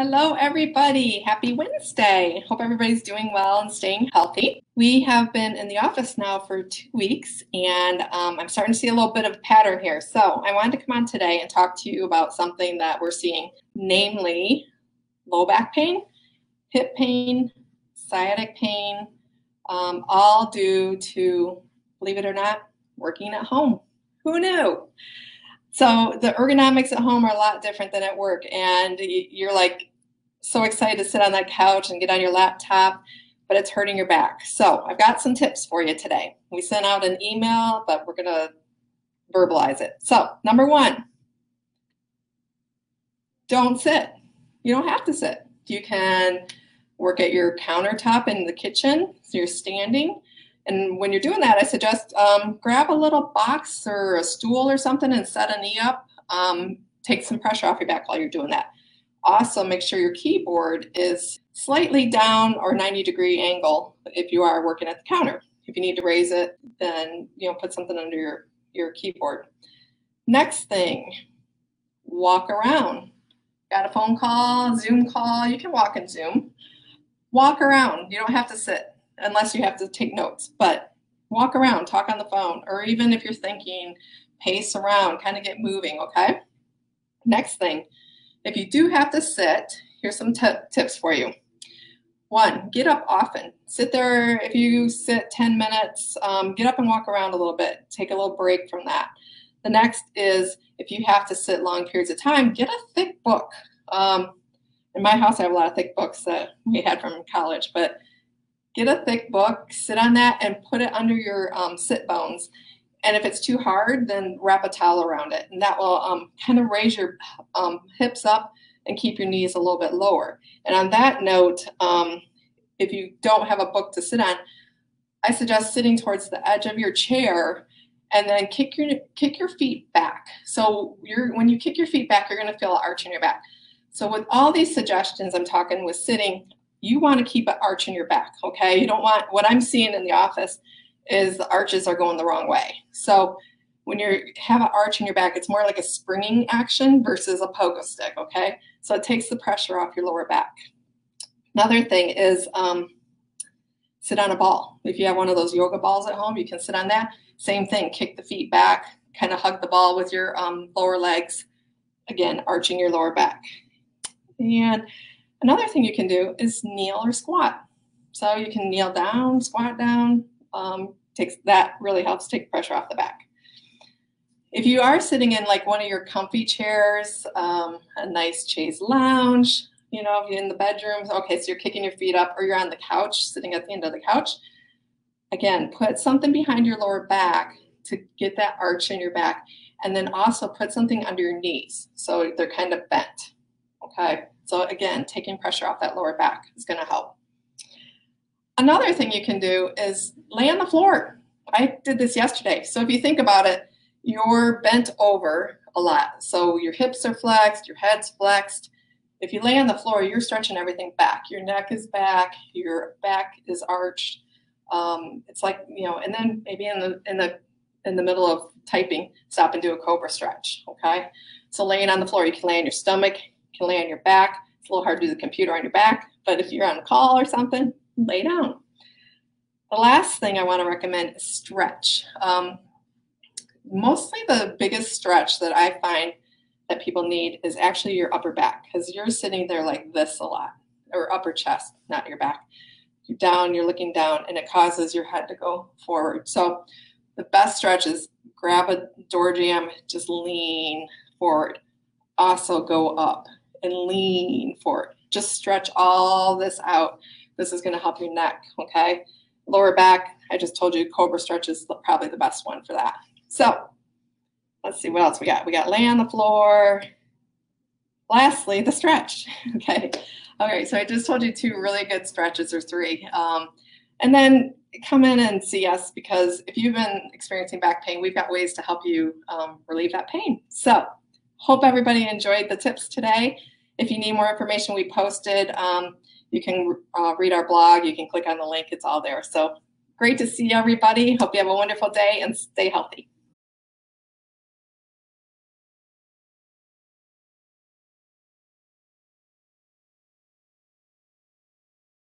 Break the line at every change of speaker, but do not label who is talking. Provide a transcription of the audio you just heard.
Hello, everybody. Happy Wednesday. Hope everybody's doing well and staying healthy. We have been in the office now for two weeks, and um, I'm starting to see a little bit of a pattern here. So, I wanted to come on today and talk to you about something that we're seeing, namely low back pain, hip pain, sciatic pain, um, all due to, believe it or not, working at home. Who knew? So the ergonomics at home are a lot different than at work, and you're like so excited to sit on that couch and get on your laptop, but it's hurting your back. So I've got some tips for you today. We sent out an email, but we're gonna verbalize it. So number one, don't sit. You don't have to sit. You can work at your countertop in the kitchen, so you're standing. And when you're doing that, I suggest um, grab a little box or a stool or something and set a knee up. Um, take some pressure off your back while you're doing that. Also, make sure your keyboard is slightly down or 90 degree angle if you are working at the counter. If you need to raise it, then you know put something under your, your keyboard. Next thing, walk around. Got a phone call, Zoom call, you can walk in Zoom. Walk around. You don't have to sit unless you have to take notes. But walk around, talk on the phone, or even if you're thinking, pace around, kind of get moving, okay? Next thing, if you do have to sit, here's some tips for you. One, get up often. Sit there, if you sit 10 minutes, um, get up and walk around a little bit. Take a little break from that. The next is if you have to sit long periods of time, get a thick book. Um, in my house, I have a lot of thick books that we had from college, but get a thick book, sit on that, and put it under your um, sit bones. And if it's too hard, then wrap a towel around it. And that will um, kind of raise your um, hips up and keep your knees a little bit lower. And on that note, um, if you don't have a book to sit on, I suggest sitting towards the edge of your chair and then kick your kick your feet back. So you're when you kick your feet back, you're going to feel an arch in your back. So with all these suggestions, I'm talking with sitting, you want to keep an arch in your back, okay? You don't want, what I'm seeing in the office is the arches are going the wrong way. So when you have an arch in your back, it's more like a springing action versus a pogo stick, okay? So it takes the pressure off your lower back. Another thing is um, sit on a ball. If you have one of those yoga balls at home, you can sit on that. Same thing, kick the feet back, kind of hug the ball with your um, lower legs. Again, arching your lower back. And Another thing you can do is kneel or squat. So you can kneel down, squat down. Um, takes that really helps take pressure off the back. If you are sitting in like one of your comfy chairs, um, a nice chaise lounge, you know, if you're in the bedroom, okay, so you're kicking your feet up, or you're on the couch, sitting at the end of the couch. Again, put something behind your lower back to get that arch in your back, and then also put something under your knees so they're kind of bent. Okay. So again, taking pressure off that lower back is going to help. Another thing you can do is lay on the floor. I did this yesterday. So if you think about it, you're bent over a lot. So your hips are flexed, your head's flexed. If you lay on the floor, you're stretching everything back. Your neck is back, your back is arched. Um, it's like you know, and then maybe in the in the in the middle of typing, stop and do a cobra stretch. Okay, so laying on the floor, you can lay on your stomach, can lay on your back. It's a little hard to do the computer on your back, but if you're on a call or something, lay down. The last thing I want to recommend is stretch. Um, mostly the biggest stretch that I find that people need is actually your upper back because you're sitting there like this a lot, or upper chest, not your back. You're down, you're looking down, and it causes your head to go forward. So the best stretch is grab a door jamb, just lean forward. Also go up and lean forward. Just stretch all this out. This is going to help your neck, okay? Lower back, I just told you Cobra stretch is probably the best one for that. So let's see what else we got. We got lay on the floor. Lastly, the stretch, okay? All right, so I just told you two really good stretches or three. Um, and then come in and see us because if you've been experiencing back pain, we've got ways to help you um, relieve that pain. So Hope everybody enjoyed the tips today. If you need more information, we posted. Um, you can uh, read our blog. You can click on the link. It's all there. So great to see everybody. Hope you have a wonderful day and stay healthy.